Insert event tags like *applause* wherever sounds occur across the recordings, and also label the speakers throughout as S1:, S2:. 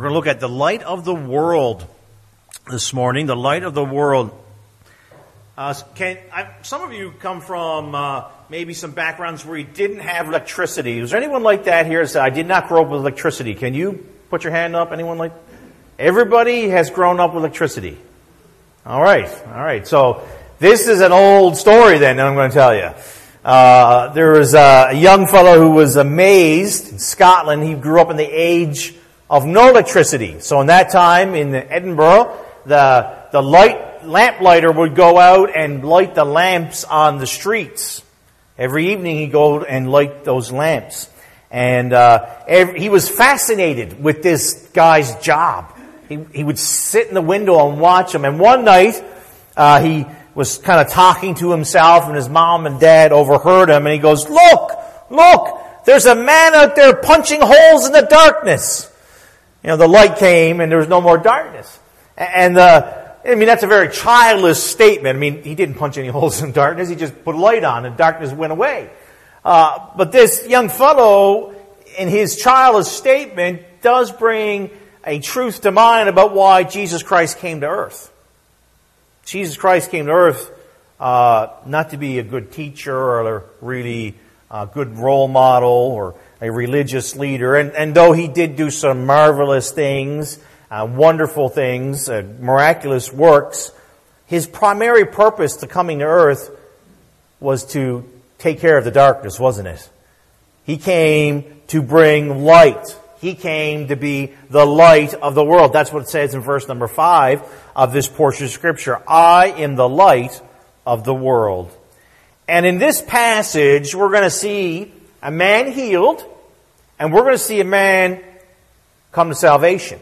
S1: We're going to look at the light of the world this morning. The light of the world. Uh, can I, some of you come from uh, maybe some backgrounds where you didn't have electricity? Is there anyone like that here? Say, I did not grow up with electricity. Can you put your hand up? Anyone like? Everybody has grown up with electricity. All right, all right. So this is an old story. Then that I'm going to tell you. Uh, there was a young fellow who was amazed in Scotland. He grew up in the age of no electricity. So in that time in Edinburgh, the, the light, lamplighter would go out and light the lamps on the streets. Every evening he'd go and light those lamps. And uh, every, he was fascinated with this guy's job. He, he would sit in the window and watch him. And one night, uh, he was kind of talking to himself, and his mom and dad overheard him, and he goes, Look, look, there's a man out there punching holes in the darkness. You know, the light came and there was no more darkness. And uh, I mean, that's a very childless statement. I mean, he didn't punch any *laughs* holes in darkness. He just put light on and darkness went away. Uh, but this young fellow, in his childless statement, does bring a truth to mind about why Jesus Christ came to earth. Jesus Christ came to earth uh, not to be a good teacher or a really uh, good role model or a religious leader. And, and though he did do some marvelous things, uh, wonderful things, uh, miraculous works, his primary purpose to coming to earth was to take care of the darkness, wasn't it? He came to bring light. He came to be the light of the world. That's what it says in verse number five of this portion of scripture. I am the light of the world. And in this passage, we're going to see a man healed, and we're going to see a man come to salvation.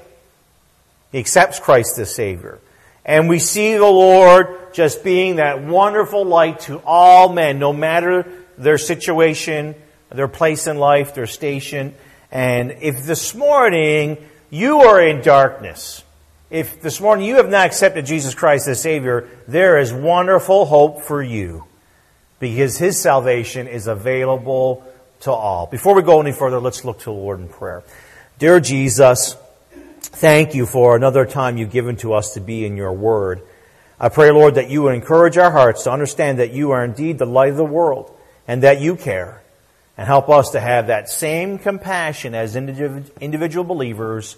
S1: He accepts Christ as Savior. And we see the Lord just being that wonderful light to all men, no matter their situation, their place in life, their station. And if this morning you are in darkness, if this morning you have not accepted Jesus Christ as Savior, there is wonderful hope for you because His salvation is available to all. Before we go any further, let's look to the Lord in prayer. Dear Jesus, thank you for another time you've given to us to be in your word. I pray, Lord, that you would encourage our hearts to understand that you are indeed the light of the world and that you care. And help us to have that same compassion as individual believers.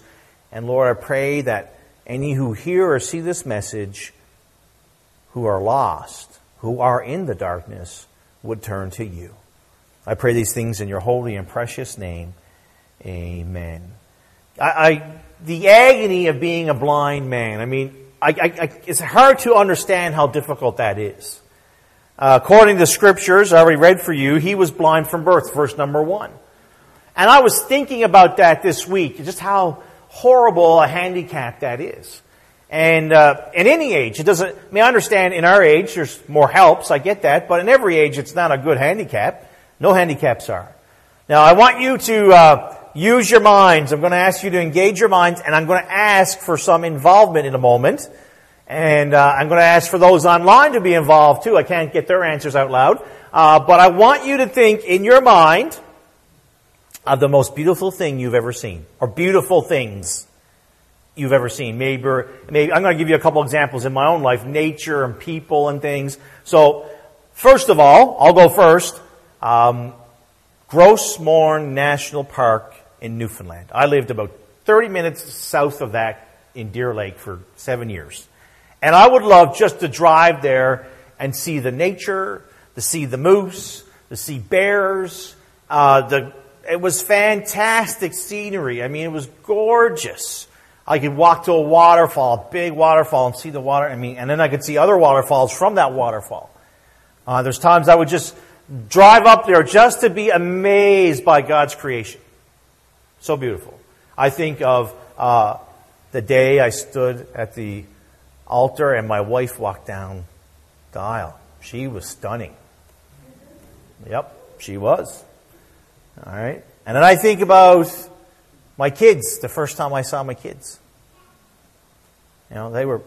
S1: And Lord, I pray that any who hear or see this message who are lost, who are in the darkness, would turn to you. I pray these things in your holy and precious name. Amen. I, I the agony of being a blind man. I mean, I, I, it's hard to understand how difficult that is. Uh, according to the scriptures, I already read for you, he was blind from birth, verse number one. And I was thinking about that this week, just how horrible a handicap that is. And uh, in any age, it doesn't. I mean, I understand in our age there's more helps. I get that, but in every age, it's not a good handicap. No handicaps are. Now, I want you to uh, use your minds. I'm going to ask you to engage your minds, and I'm going to ask for some involvement in a moment. And uh, I'm going to ask for those online to be involved too. I can't get their answers out loud. Uh, but I want you to think in your mind of the most beautiful thing you've ever seen, or beautiful things you've ever seen. Maybe, maybe I'm going to give you a couple examples in my own life, nature and people and things. So, first of all, I'll go first. Um, Gros Morne National Park in Newfoundland. I lived about 30 minutes south of that in Deer Lake for seven years. And I would love just to drive there and see the nature, to see the moose, to see bears. Uh, the, it was fantastic scenery. I mean, it was gorgeous. I could walk to a waterfall, a big waterfall, and see the water. I mean, and then I could see other waterfalls from that waterfall. Uh, there's times I would just drive up there just to be amazed by God's creation. So beautiful. I think of uh, the day I stood at the altar and my wife walked down the aisle. She was stunning. Yep, she was. All right. And then I think about my kids, the first time I saw my kids. You know, they were,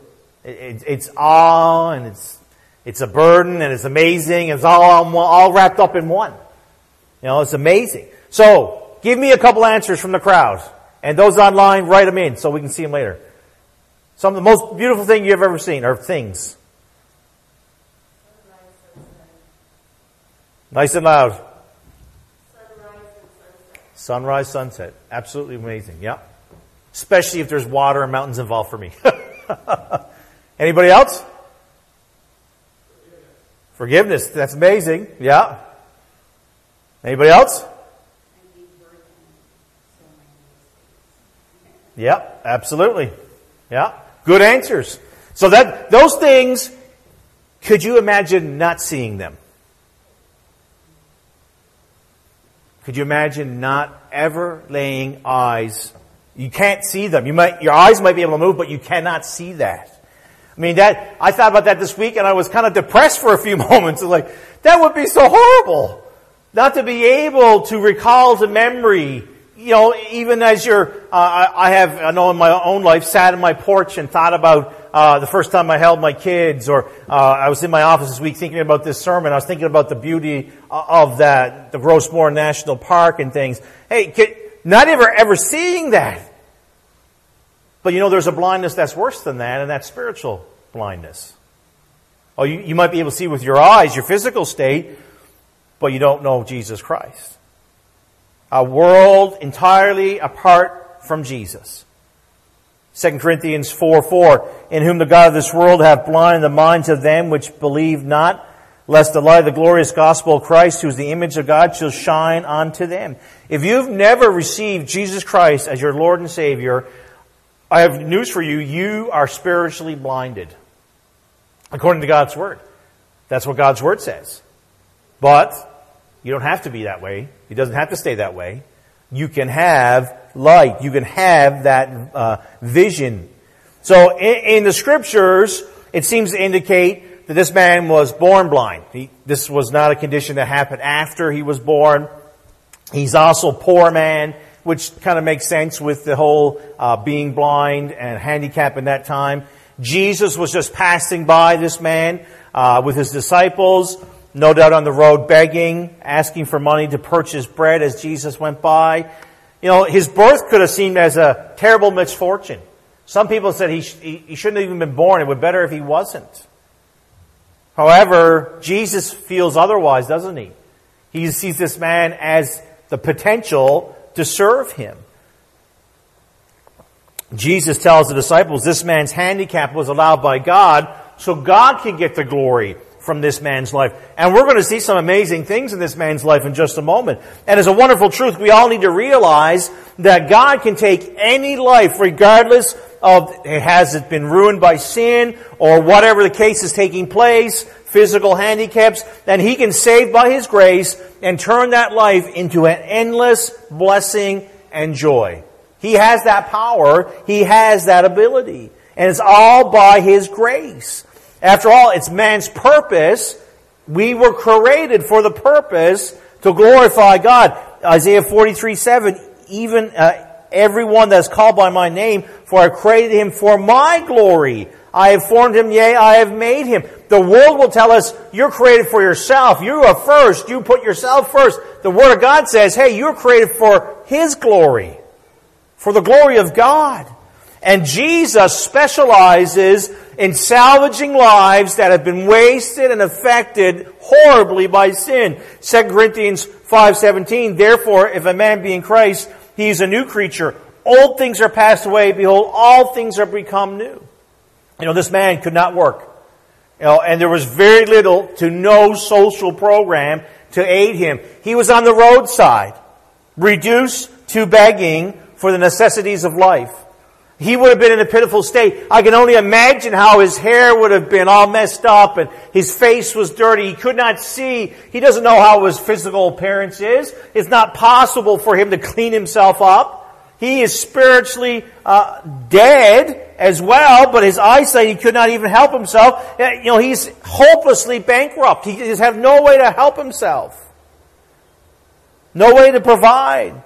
S1: it, it's awe and it's it's a burden and it's amazing. And it's all, all wrapped up in one. You know, it's amazing. So, give me a couple answers from the crowd. And those online, write them in so we can see them later. Some of the most beautiful thing you've ever seen, are things. Nice and loud. Sunrise, sunset. Absolutely amazing. Yeah. Especially if there's water and mountains involved for me. *laughs* Anybody else? Forgiveness. That's amazing. Yeah. Anybody else? Yeah, absolutely. Yeah. Good answers. So that, those things, could you imagine not seeing them? Could you imagine not ever laying eyes? You can't see them. You might, your eyes might be able to move, but you cannot see that. I mean, that, I thought about that this week and I was kind of depressed for a few *laughs* moments. Like, that would be so horrible. Not to be able to recall to memory, you know, even as you're, uh, I have, I know in my own life, sat in my porch and thought about uh, the first time I held my kids, or uh, I was in my office this week thinking about this sermon. I was thinking about the beauty of that, the Gros Morne National Park and things. Hey, kid, not ever ever seeing that. But you know, there's a blindness that's worse than that, and that's spiritual blindness. Oh, you, you might be able to see with your eyes, your physical state, but you don't know Jesus Christ. A world entirely apart from Jesus. 2 Corinthians 4 4, in whom the God of this world hath blinded the minds of them which believe not, lest the light of the glorious gospel of Christ, who is the image of God, shall shine unto them. If you've never received Jesus Christ as your Lord and Savior, I have news for you. You are spiritually blinded. According to God's Word. That's what God's Word says. But you don't have to be that way. It doesn't have to stay that way you can have light. You can have that uh, vision. So in, in, the scriptures, it seems to indicate that this man was born blind. He, this was not a condition that happened after he was born. He's also poor man, which kind of makes sense with the whole uh, being blind and handicap in that time. Jesus was just passing by this man uh, with his disciples no doubt on the road begging, asking for money to purchase bread as Jesus went by. You know, his birth could have seemed as a terrible misfortune. Some people said he, sh- he shouldn't have even been born. It would be better if he wasn't. However, Jesus feels otherwise, doesn't he? He sees this man as the potential to serve him. Jesus tells the disciples this man's handicap was allowed by God so God can get the glory from this man's life. And we're going to see some amazing things in this man's life in just a moment. And as a wonderful truth, we all need to realize that God can take any life, regardless of has it been ruined by sin or whatever the case is taking place, physical handicaps, and He can save by His grace and turn that life into an endless blessing and joy. He has that power. He has that ability. And it's all by His grace. After all, it's man's purpose. We were created for the purpose to glorify God. Isaiah 43, 7, even uh, everyone that is called by my name, for I created him for my glory. I have formed him, yea, I have made him. The world will tell us, you're created for yourself. You are first. You put yourself first. The Word of God says, hey, you're created for His glory. For the glory of God. And Jesus specializes in salvaging lives that have been wasted and affected horribly by sin. 2 Corinthians 5:17 Therefore if a man be in Christ he is a new creature old things are passed away behold all things are become new. You know this man could not work. You know, and there was very little to no social program to aid him. He was on the roadside, reduced to begging for the necessities of life. He would have been in a pitiful state. I can only imagine how his hair would have been all messed up and his face was dirty. He could not see. He doesn't know how his physical appearance is. It's not possible for him to clean himself up. He is spiritually uh, dead as well, but his eyesight, he could not even help himself. You know, he's hopelessly bankrupt. He has no way to help himself. No way to provide.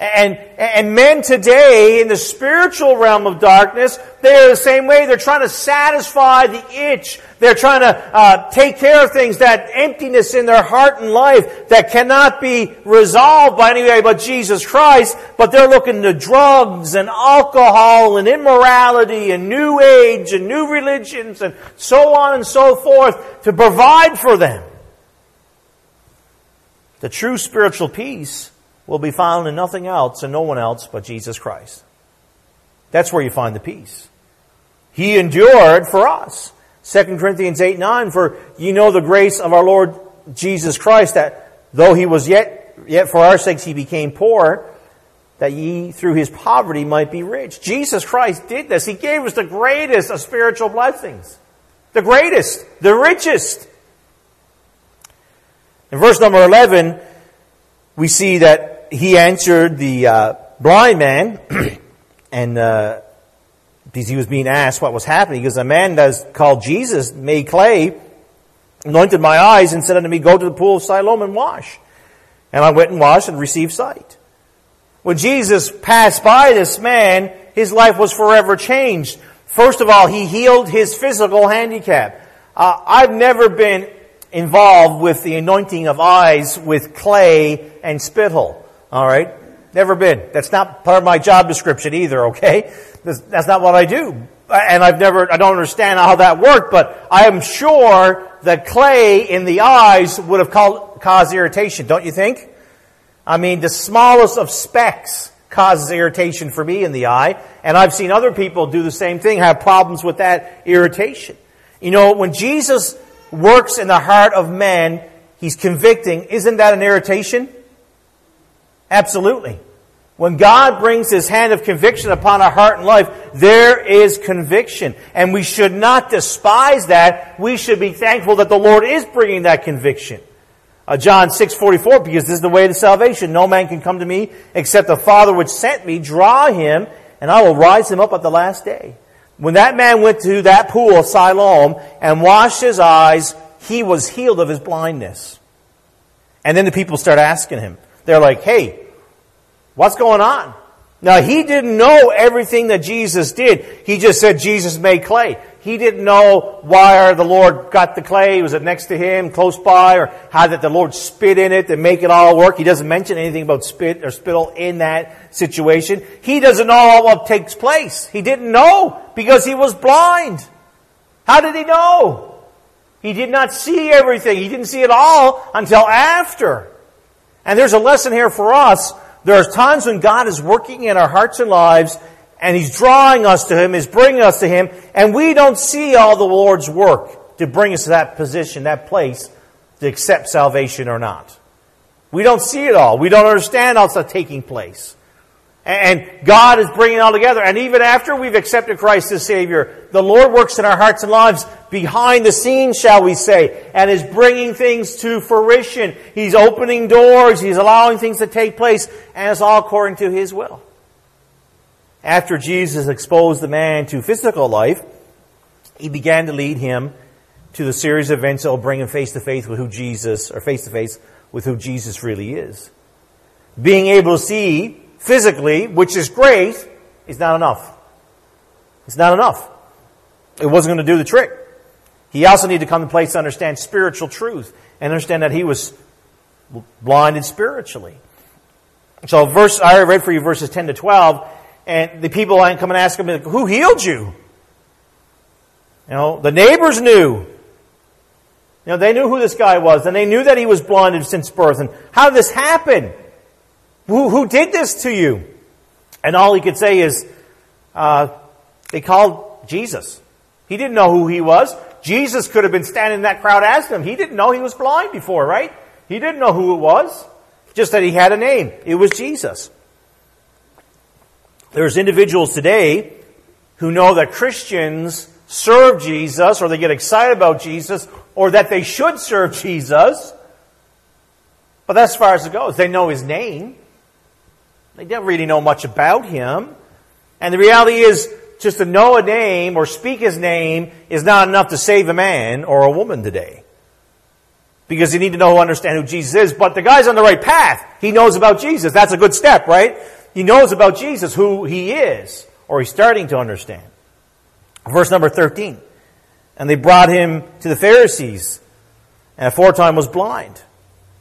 S1: And, and men today in the spiritual realm of darkness, they are the same way. They're trying to satisfy the itch. They're trying to uh, take care of things, that emptiness in their heart and life that cannot be resolved by anybody but Jesus Christ. But they're looking to drugs and alcohol and immorality and new age and new religions and so on and so forth to provide for them. The true spiritual peace will be found in nothing else and no one else but Jesus Christ. That's where you find the peace. He endured for us. 2 Corinthians 8 9, for you know the grace of our Lord Jesus Christ, that though he was yet, yet for our sakes he became poor, that ye through his poverty might be rich. Jesus Christ did this. He gave us the greatest of spiritual blessings. The greatest, the richest. In verse number 11, we see that he answered the uh, blind man, *clears throat* and uh, because he was being asked what was happening, because a man that's called Jesus made clay, anointed my eyes, and said unto me, Go to the pool of Siloam and wash. And I went and washed and received sight. When Jesus passed by this man, his life was forever changed. First of all, he healed his physical handicap. Uh, I've never been involved with the anointing of eyes with clay and spittle. All right? Never been. That's not part of my job description either, okay? That's not what I do. And I've never, I don't understand how that worked, but I am sure that clay in the eyes would have caused irritation, don't you think? I mean, the smallest of specks causes irritation for me in the eye, and I've seen other people do the same thing, have problems with that irritation. You know, when Jesus works in the heart of man, he's convicting. Isn't that an irritation? Absolutely. When God brings His hand of conviction upon our heart and life, there is conviction. And we should not despise that. We should be thankful that the Lord is bringing that conviction. Uh, John 6:44 because this is the way to salvation no man can come to me except the father which sent me draw him and I will rise him up at the last day when that man went to that pool of Siloam and washed his eyes he was healed of his blindness and then the people start asking him they're like, hey, what's going on? Now, he didn't know everything that Jesus did. He just said Jesus made clay. He didn't know why the Lord got the clay. Was it next to him, close by, or how that the Lord spit in it to make it all work? He doesn't mention anything about spit or spittle in that situation. He doesn't know what takes place. He didn't know because he was blind. How did he know? He did not see everything. He didn't see it all until after. And there's a lesson here for us. There are times when God is working in our hearts and lives and He's drawing us to Him, He's bringing us to Him, and we don't see all the Lord's work to bring us to that position, that place, to accept salvation or not. We don't see it all. We don't understand all that's taking place. And God is bringing it all together. And even after we've accepted Christ as Savior, the Lord works in our hearts and lives behind the scenes, shall we say, and is bringing things to fruition. He's opening doors. He's allowing things to take place, and it's all according to His will. After Jesus exposed the man to physical life, He began to lead him to the series of events that will bring him face to face with who Jesus, or face to face with who Jesus really is. Being able to see physically, which is great, is not enough. It's not enough. It wasn't going to do the trick. He also needed to come to place to understand spiritual truth and understand that he was blinded spiritually. So verse, I read for you verses 10 to 12, and the people come and ask him, who healed you? You know, the neighbors knew. You know, they knew who this guy was, and they knew that he was blinded since birth. And how did this happen? Who, who did this to you? And all he could say is, uh, they called Jesus. He didn't know who he was. Jesus could have been standing in that crowd asking him. He didn't know he was blind before, right? He didn't know who it was. Just that he had a name. It was Jesus. There's individuals today who know that Christians serve Jesus or they get excited about Jesus or that they should serve Jesus. But that's as far as it goes. They know his name. They don't really know much about him. And the reality is, just to know a name or speak his name is not enough to save a man or a woman today. because you need to know understand who Jesus is. But the guy's on the right path. He knows about Jesus. That's a good step, right? He knows about Jesus, who he is, or he's starting to understand. Verse number 13. And they brought him to the Pharisees, and aforetime was blind.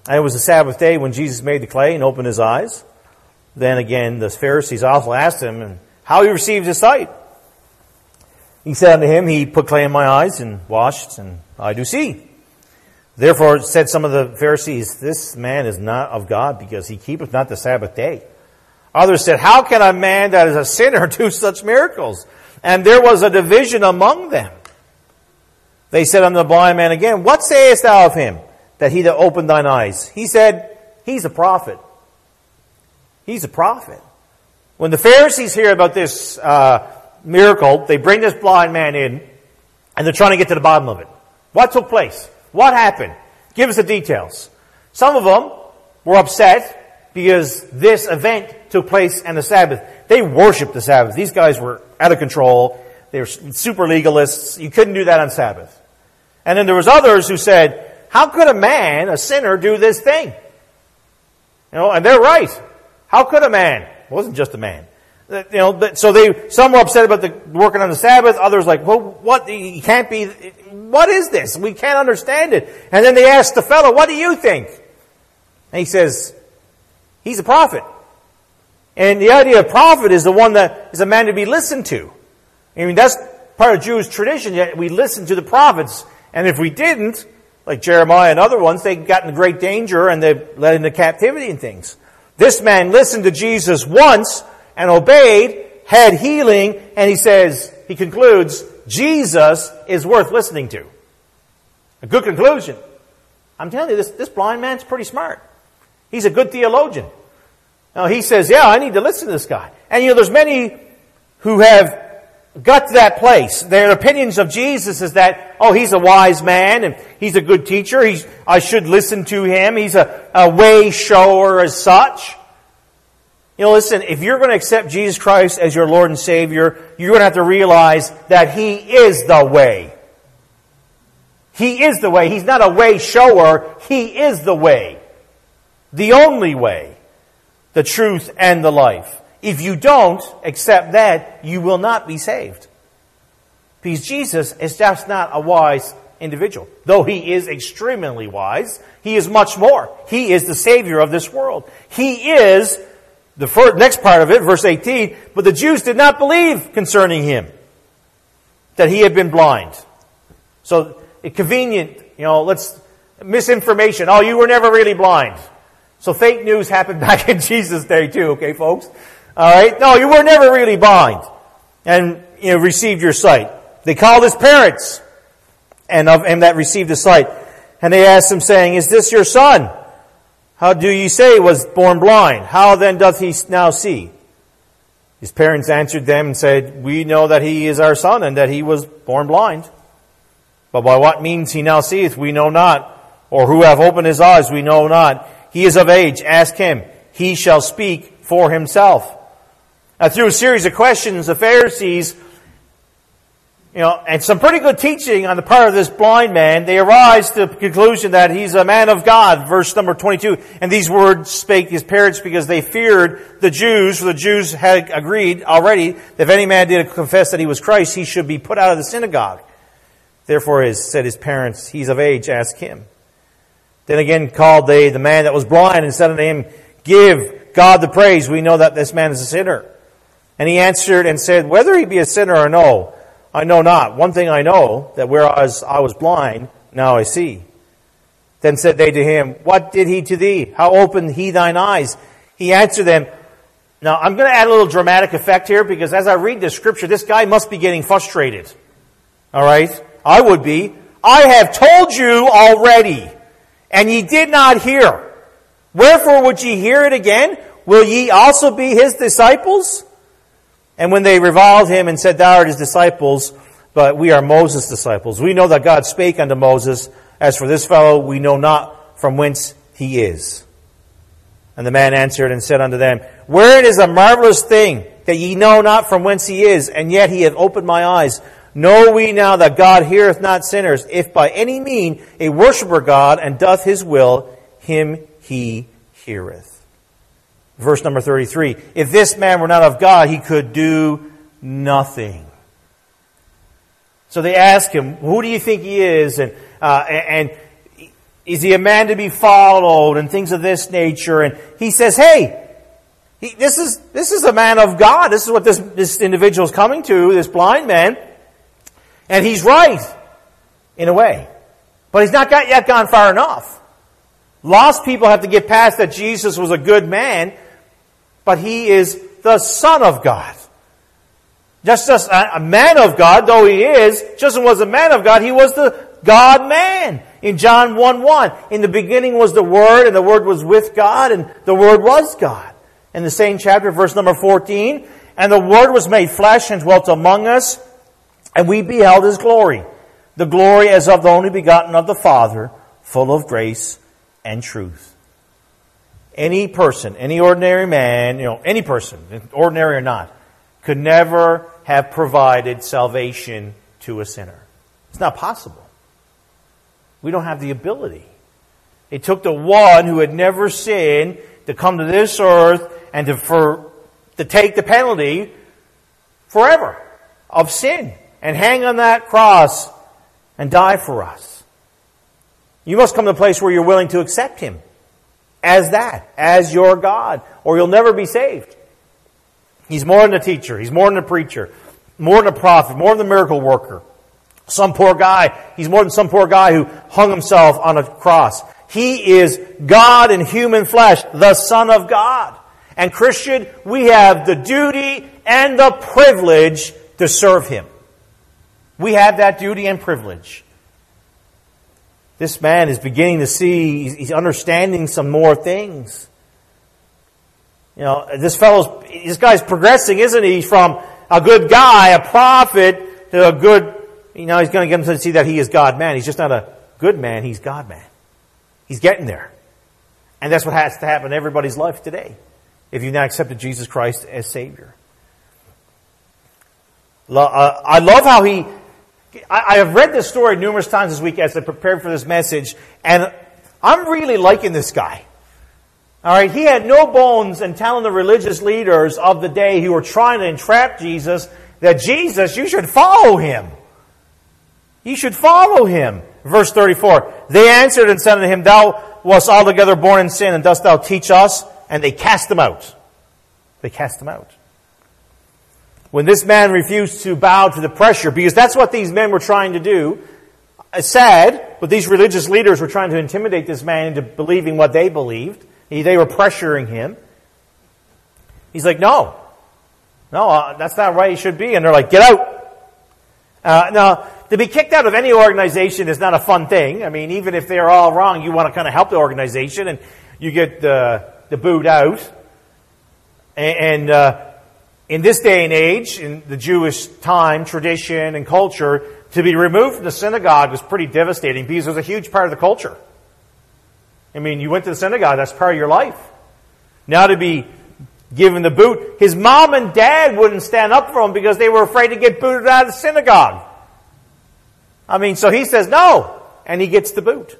S1: And it was the Sabbath day when Jesus made the clay and opened his eyes. Then again, the Pharisees also asked him how he received his sight. He said unto him, He put clay in my eyes and washed, and I do see. Therefore said some of the Pharisees, This man is not of God, because he keepeth not the Sabbath day. Others said, How can a man that is a sinner *laughs* do such miracles? And there was a division among them. They said unto the blind man again, What sayest thou of him, that he that opened thine eyes? He said, He's a prophet. He's a prophet. When the Pharisees hear about this uh, miracle, they bring this blind man in, and they're trying to get to the bottom of it. What took place? What happened? Give us the details. Some of them were upset because this event took place on the Sabbath. They worshiped the Sabbath. These guys were out of control. They were super legalists. You couldn't do that on Sabbath. And then there was others who said, how could a man, a sinner, do this thing? You know, and they're right. How could a man? It wasn't just a man. You know, so they, some were upset about the working on the Sabbath, others like, well, what, he can't be, what is this? We can't understand it. And then they asked the fellow, what do you think? And he says, he's a prophet. And the idea of prophet is the one that is a man to be listened to. I mean, that's part of Jewish tradition, yet we listen to the prophets. And if we didn't, like Jeremiah and other ones, they got in great danger and they led into captivity and things. This man listened to Jesus once and obeyed, had healing, and he says, he concludes, Jesus is worth listening to. A good conclusion. I'm telling you, this, this blind man's pretty smart. He's a good theologian. Now he says, yeah, I need to listen to this guy. And you know, there's many who have got to that place. Their opinions of Jesus is that, oh, he's a wise man and he's a good teacher. He's, I should listen to him. He's a, a way shower as such. You know, listen, if you're going to accept Jesus Christ as your Lord and Savior, you're going to have to realize that He is the way. He is the way. He's not a way shower. He is the way. The only way. The truth and the life. If you don't accept that, you will not be saved. Because Jesus is just not a wise individual. Though he is extremely wise, he is much more. He is the Savior of this world. He is the first, next part of it, verse 18, but the Jews did not believe concerning him that he had been blind. So, eh, convenient, you know, let's, misinformation. Oh, you were never really blind. So fake news happened *laughs* back in Jesus' day too, okay, folks? Alright? No, you were never really blind. And, you know, received your sight. They called his parents, and of him that received his sight. And they asked him saying, is this your son? How do ye say was born blind? How then doth he now see? His parents answered them and said, We know that he is our son and that he was born blind. But by what means he now seeth, we know not. Or who have opened his eyes, we know not. He is of age, ask him. He shall speak for himself. Now, through a series of questions, the Pharisees you know, and some pretty good teaching on the part of this blind man, they arise to the conclusion that he's a man of God, verse number 22. And these words spake his parents because they feared the Jews, for the Jews had agreed already that if any man did confess that he was Christ, he should be put out of the synagogue. Therefore his, said his parents, he's of age, ask him. Then again called they the man that was blind and said unto him, give God the praise. We know that this man is a sinner. And he answered and said, whether he be a sinner or no, I know not. One thing I know, that whereas I was blind, now I see. Then said they to him, What did he to thee? How opened he thine eyes? He answered them, Now I'm going to add a little dramatic effect here because as I read this scripture, this guy must be getting frustrated. Alright? I would be. I have told you already, and ye did not hear. Wherefore would ye hear it again? Will ye also be his disciples? And when they reviled him and said, Thou art his disciples, but we are Moses' disciples. We know that God spake unto Moses, As for this fellow, we know not from whence he is. And the man answered and said unto them, Wherein is a marvelous thing that ye know not from whence he is, and yet he hath opened my eyes. Know we now that God heareth not sinners. If by any mean a worshipper God and doth his will, him he heareth. Verse number 33. If this man were not of God, he could do nothing. So they ask him, who do you think he is? And, uh, and is he a man to be followed? And things of this nature. And he says, hey, he, this is, this is a man of God. This is what this, this individual is coming to, this blind man. And he's right, in a way. But he's not got, yet gone far enough. Lost people have to get past that Jesus was a good man, but he is the Son of God. Just as a man of God, though he is, just as was a man of God, he was the God man. In John 1 1, in the beginning was the Word, and the Word was with God, and the Word was God. In the same chapter, verse number 14, and the Word was made flesh and dwelt among us, and we beheld his glory. The glory as of the only begotten of the Father, full of grace and truth. Any person, any ordinary man, you know, any person, ordinary or not, could never have provided salvation to a sinner. It's not possible. We don't have the ability. It took the one who had never sinned to come to this earth and to, for, to take the penalty forever of sin and hang on that cross and die for us. You must come to a place where you're willing to accept Him as that, as your God, or you'll never be saved. He's more than a teacher. He's more than a preacher. More than a prophet. More than a miracle worker. Some poor guy. He's more than some poor guy who hung himself on a cross. He is God in human flesh, the Son of God. And Christian, we have the duty and the privilege to serve Him. We have that duty and privilege. This man is beginning to see, he's understanding some more things. You know, this fellow's, this guy's progressing, isn't he? From a good guy, a prophet, to a good, you know, he's going to get him to see that he is God man. He's just not a good man, he's God man. He's getting there. And that's what has to happen in everybody's life today. If you've not accepted Jesus Christ as Savior. Uh, I love how he I, have read this story numerous times this week as I prepared for this message, and I'm really liking this guy. All right, he had no bones in telling the religious leaders of the day who were trying to entrap Jesus that Jesus, you should follow him. You should follow him. Verse 34. They answered and said unto him, Thou wast altogether born in sin, and dost thou teach us? And they cast him out. They cast him out when this man refused to bow to the pressure, because that's what these men were trying to do. It's sad, but these religious leaders were trying to intimidate this man into believing what they believed. They were pressuring him. He's like, no, no, uh, that's not right. He should be. And they're like, get out. Uh, now, to be kicked out of any organization is not a fun thing. I mean, even if they're all wrong, you want to kind of help the organization, and you get the the boot out. And, and uh, in this day and age, in the Jewish time, tradition, and culture, to be removed from the synagogue was pretty devastating because it was a huge part of the culture. I mean, you went to the synagogue, that's part of your life. Now to be given the boot, his mom and dad wouldn't stand up for him because they were afraid to get booted out of the synagogue. I mean, so he says no, and he gets the boot.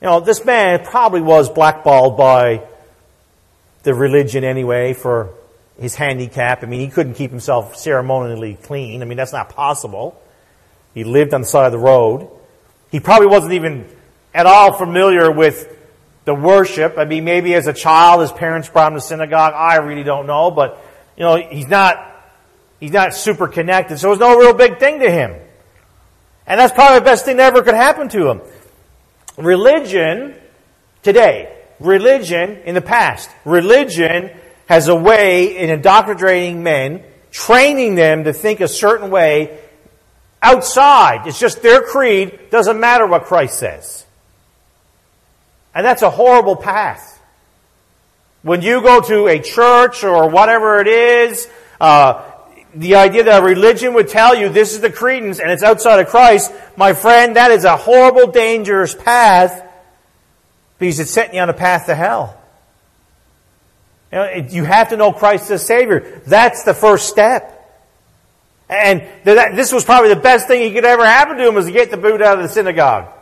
S1: You know, this man probably was blackballed by the religion anyway for his handicap. I mean, he couldn't keep himself ceremonially clean. I mean, that's not possible. He lived on the side of the road. He probably wasn't even at all familiar with the worship. I mean, maybe as a child, his parents brought him to synagogue. I really don't know, but you know, he's not, he's not super connected. So it was no real big thing to him. And that's probably the best thing that ever could happen to him. Religion today religion in the past. Religion has a way in indoctrinating men, training them to think a certain way outside. It's just their creed, doesn't matter what Christ says. And that's a horrible path. When you go to a church or whatever it is, uh, the idea that religion would tell you this is the credence and it's outside of Christ, my friend, that is a horrible, dangerous path because it's setting you on a path to hell. You, know, you have to know Christ as Savior. That's the first step. And this was probably the best thing he could ever happen to him was to get the boot out of the synagogue.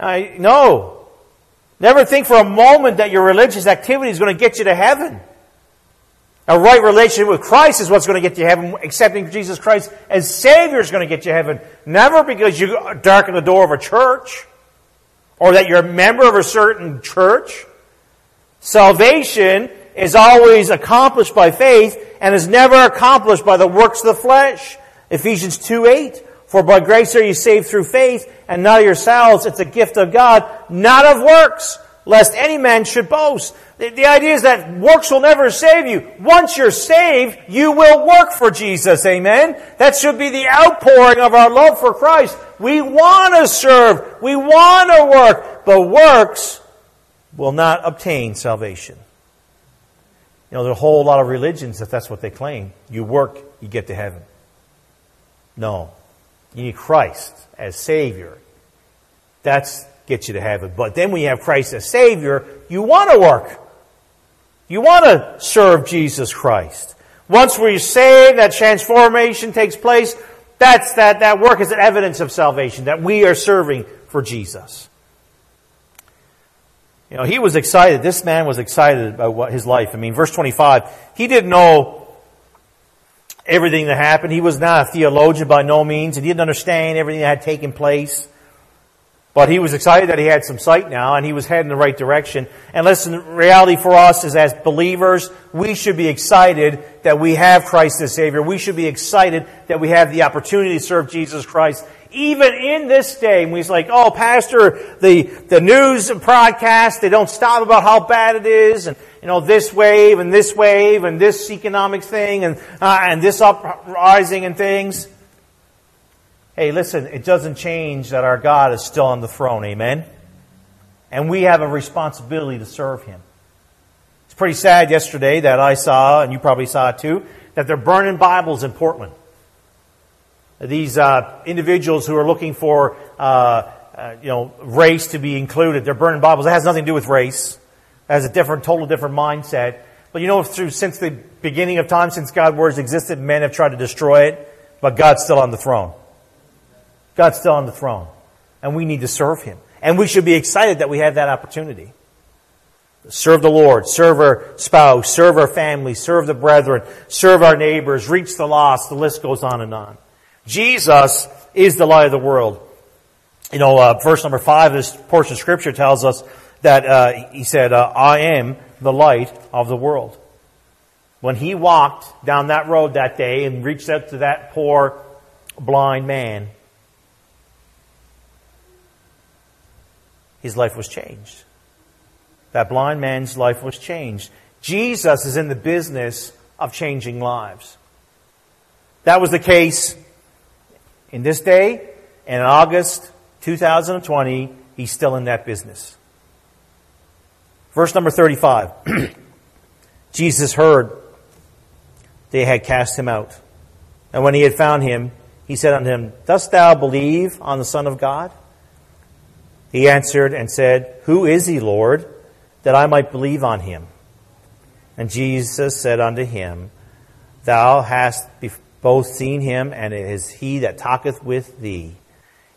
S1: I, no. Never think for a moment that your religious activity is going to get you to heaven. A right relationship with Christ is what's going to get you to heaven. Accepting Jesus Christ as Savior is going to get you to heaven. Never because you darken the door of a church or that you're a member of a certain church. Salvation is always accomplished by faith and is never accomplished by the works of the flesh. Ephesians 2 8. For by grace are you saved through faith, and not of yourselves. It's a gift of God, not of works, lest any man should boast. The, the idea is that works will never save you. Once you're saved, you will work for Jesus. Amen? That should be the outpouring of our love for Christ. We want to serve. We want to work. But works will not obtain salvation. You know, there's a whole lot of religions if that's what they claim. You work, you get to heaven. No. You need Christ as Savior. That's gets you to heaven. But then when you have Christ as Savior, you want to work. You want to serve Jesus Christ. Once we're saved, that transformation takes place. That's that, that work is an evidence of salvation, that we are serving for Jesus. You know, he was excited. This man was excited about what his life. I mean, verse 25, he didn't know everything that happened. He was not a theologian by no means, and he didn't understand everything that had taken place. But he was excited that he had some sight now, and he was heading in the right direction. And listen, reality for us is as believers, we should be excited that we have Christ as Savior. We should be excited that we have the opportunity to serve Jesus Christ even in this day, when he's like, oh, Pastor, the, the news and broadcast, they don't stop about how bad it is, and, you know, this wave, and this wave, and this economic thing, and, uh, and this uprising and things. Hey, listen, it doesn't change that our God is still on the throne, amen? And we have a responsibility to serve Him. It's pretty sad yesterday that I saw, and you probably saw it too, that they're burning Bibles in Portland these uh, individuals who are looking for uh, uh, you know race to be included. They're burning Bibles. It has nothing to do with race. It has a different, total different mindset. But you know, through since the beginning of time, since God's words existed, men have tried to destroy it, but God's still on the throne. God's still on the throne, and we need to serve Him, and we should be excited that we have that opportunity. Serve the Lord, serve our spouse, serve our family, serve the brethren, serve our neighbors, reach the lost. The list goes on and on. Jesus is the light of the world. You know, uh, verse number five this portion of scripture tells us that uh, he said, uh, I am the light of the world. When he walked down that road that day and reached out to that poor blind man, his life was changed. That blind man's life was changed. Jesus is in the business of changing lives. That was the case in this day, and in August 2020, he's still in that business. Verse number 35. *clears throat* Jesus heard they had cast him out. And when he had found him, he said unto him, Dost thou believe on the Son of God? He answered and said, Who is he, Lord, that I might believe on him? And Jesus said unto him, Thou hast both seen him, and it is he that talketh with thee.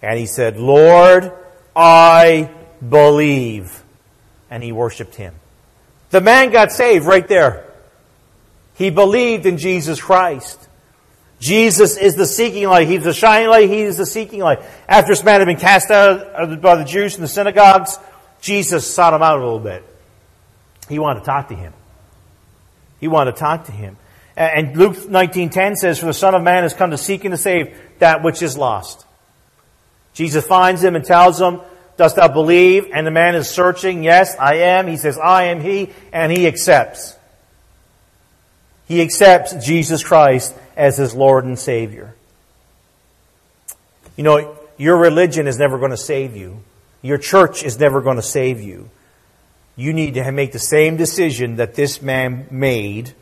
S1: And he said, Lord, I believe. And he worshiped him. The man got saved right there. He believed in Jesus Christ. Jesus is the seeking light. He's the shining light. He is the seeking light. After this man had been cast out by the Jews in the synagogues, Jesus sought him out a little bit. He wanted to talk to him. He wanted to talk to him. And Luke 19.10 says, For the Son of Man has come to seek and to save that which is lost. Jesus finds him and tells him, Dost thou believe? And the man is searching. Yes, I am. He says, I am he. And he accepts. He accepts Jesus Christ as his Lord and Savior. You know, your religion is never going to save you. Your church is never going to save you. You need to make the same decision that this man made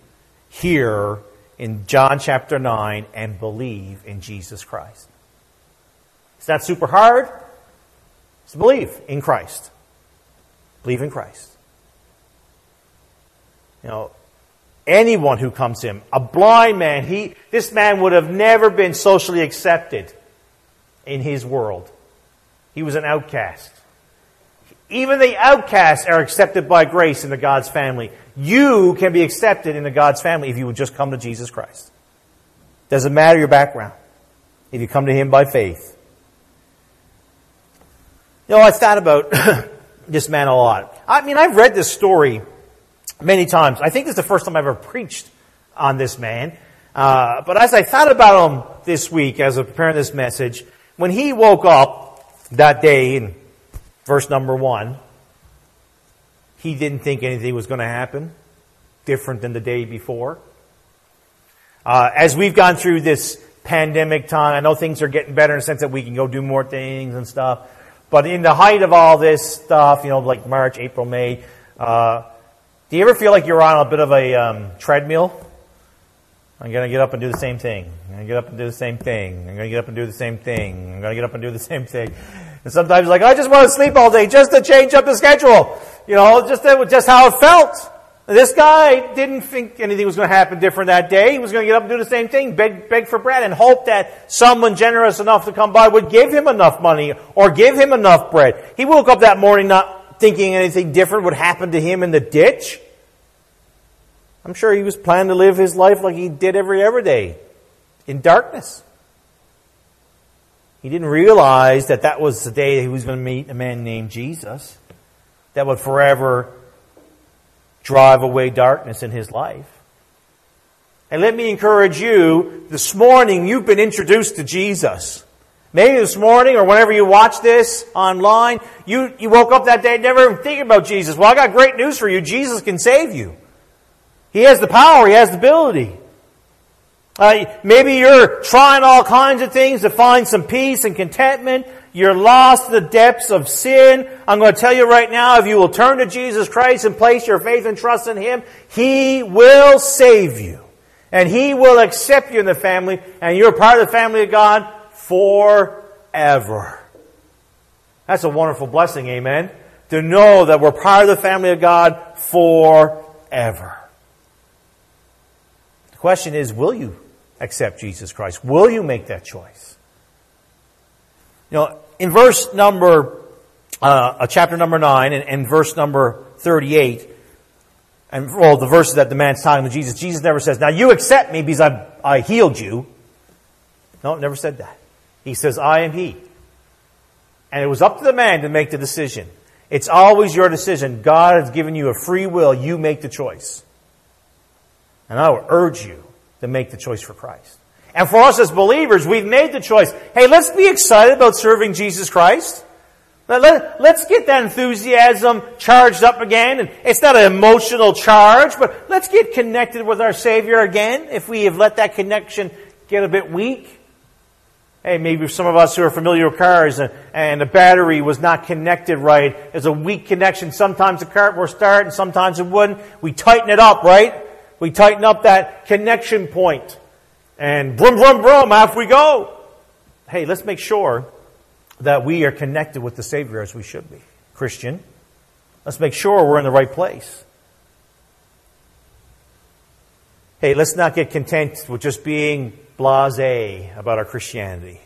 S1: here in John chapter 9 and believe in Jesus Christ. It's not super hard. It's believe in Christ. Believe in Christ. You know, anyone who comes to him. A blind man, he, this man would have never been socially accepted in his world. He was an outcast. Even the outcasts are accepted by grace in the God's family. You can be accepted in the God's family if you would just come to Jesus Christ. Doesn't matter your background. If you come to Him by faith. You know, I thought about *coughs* this man a lot. I mean, I've read this story many times. I think this is the first time I've ever preached on this man. Uh, but as I thought about him this week, as I preparing this message, when he woke up that day in verse number one, he didn't think anything was going to happen different than the day before. Uh, as we've gone through this pandemic time, I know things are getting better in the sense that we can go do more things and stuff. But in the height of all this stuff, you know, like March, April, May, uh, do you ever feel like you're on a bit of a um, treadmill? I'm going to get up and do the same thing. I'm going to get up and do the same thing. I'm going to get up and do the same thing. I'm going to get up and do the same thing. And sometimes like, I just want to sleep all day just to change up the schedule. You know, just, just how it felt. This guy didn't think anything was going to happen different that day. He was going to get up and do the same thing, beg, beg for bread, and hope that someone generous enough to come by would give him enough money or give him enough bread. He woke up that morning not thinking anything different would happen to him in the ditch. I'm sure he was planning to live his life like he did every other day, in darkness. He didn't realize that that was the day he was going to meet a man named Jesus that would forever drive away darkness in his life. And let me encourage you, this morning you've been introduced to Jesus. Maybe this morning or whenever you watch this online, you, you woke up that day never even thinking about Jesus. Well, I got great news for you. Jesus can save you. He has the power. He has the ability. Uh, maybe you're trying all kinds of things to find some peace and contentment. You're lost in the depths of sin. I'm going to tell you right now, if you will turn to Jesus Christ and place your faith and trust in Him, He will save you. And He will accept you in the family, and you're part of the family of God forever. That's a wonderful blessing, amen? To know that we're part of the family of God forever. The question is, will you accept Jesus Christ? Will you make that choice? You know, in verse number, uh, chapter number 9 and, and verse number 38, and well, the verses that the man's talking to Jesus, Jesus never says, now you accept me because I, I healed you. No, never said that. He says, I am He. And it was up to the man to make the decision. It's always your decision. God has given you a free will. You make the choice. And I will urge you to make the choice for Christ. And for us as believers, we've made the choice. Hey, let's be excited about serving Jesus Christ. Let, us get that enthusiasm charged up again. And it's not an emotional charge, but let's get connected with our Savior again if we have let that connection get a bit weak. Hey, maybe some of us who are familiar with cars and, the battery was not connected right. There's a weak connection. Sometimes the car will start and sometimes it wouldn't. We tighten it up, right? We tighten up that connection. And brum, brum, brum, off we go. Hey, let's make sure that we are connected with the Savior as we should be. Christian, let's make sure we're in the right place. Hey, let's not get content with just being blase about our Christianity.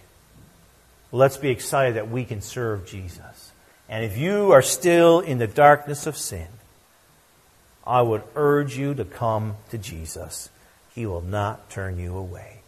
S1: Let's be excited that we can serve Jesus. And if you are still in the darkness of sin, I would urge you to come to Jesus. He will not turn you away.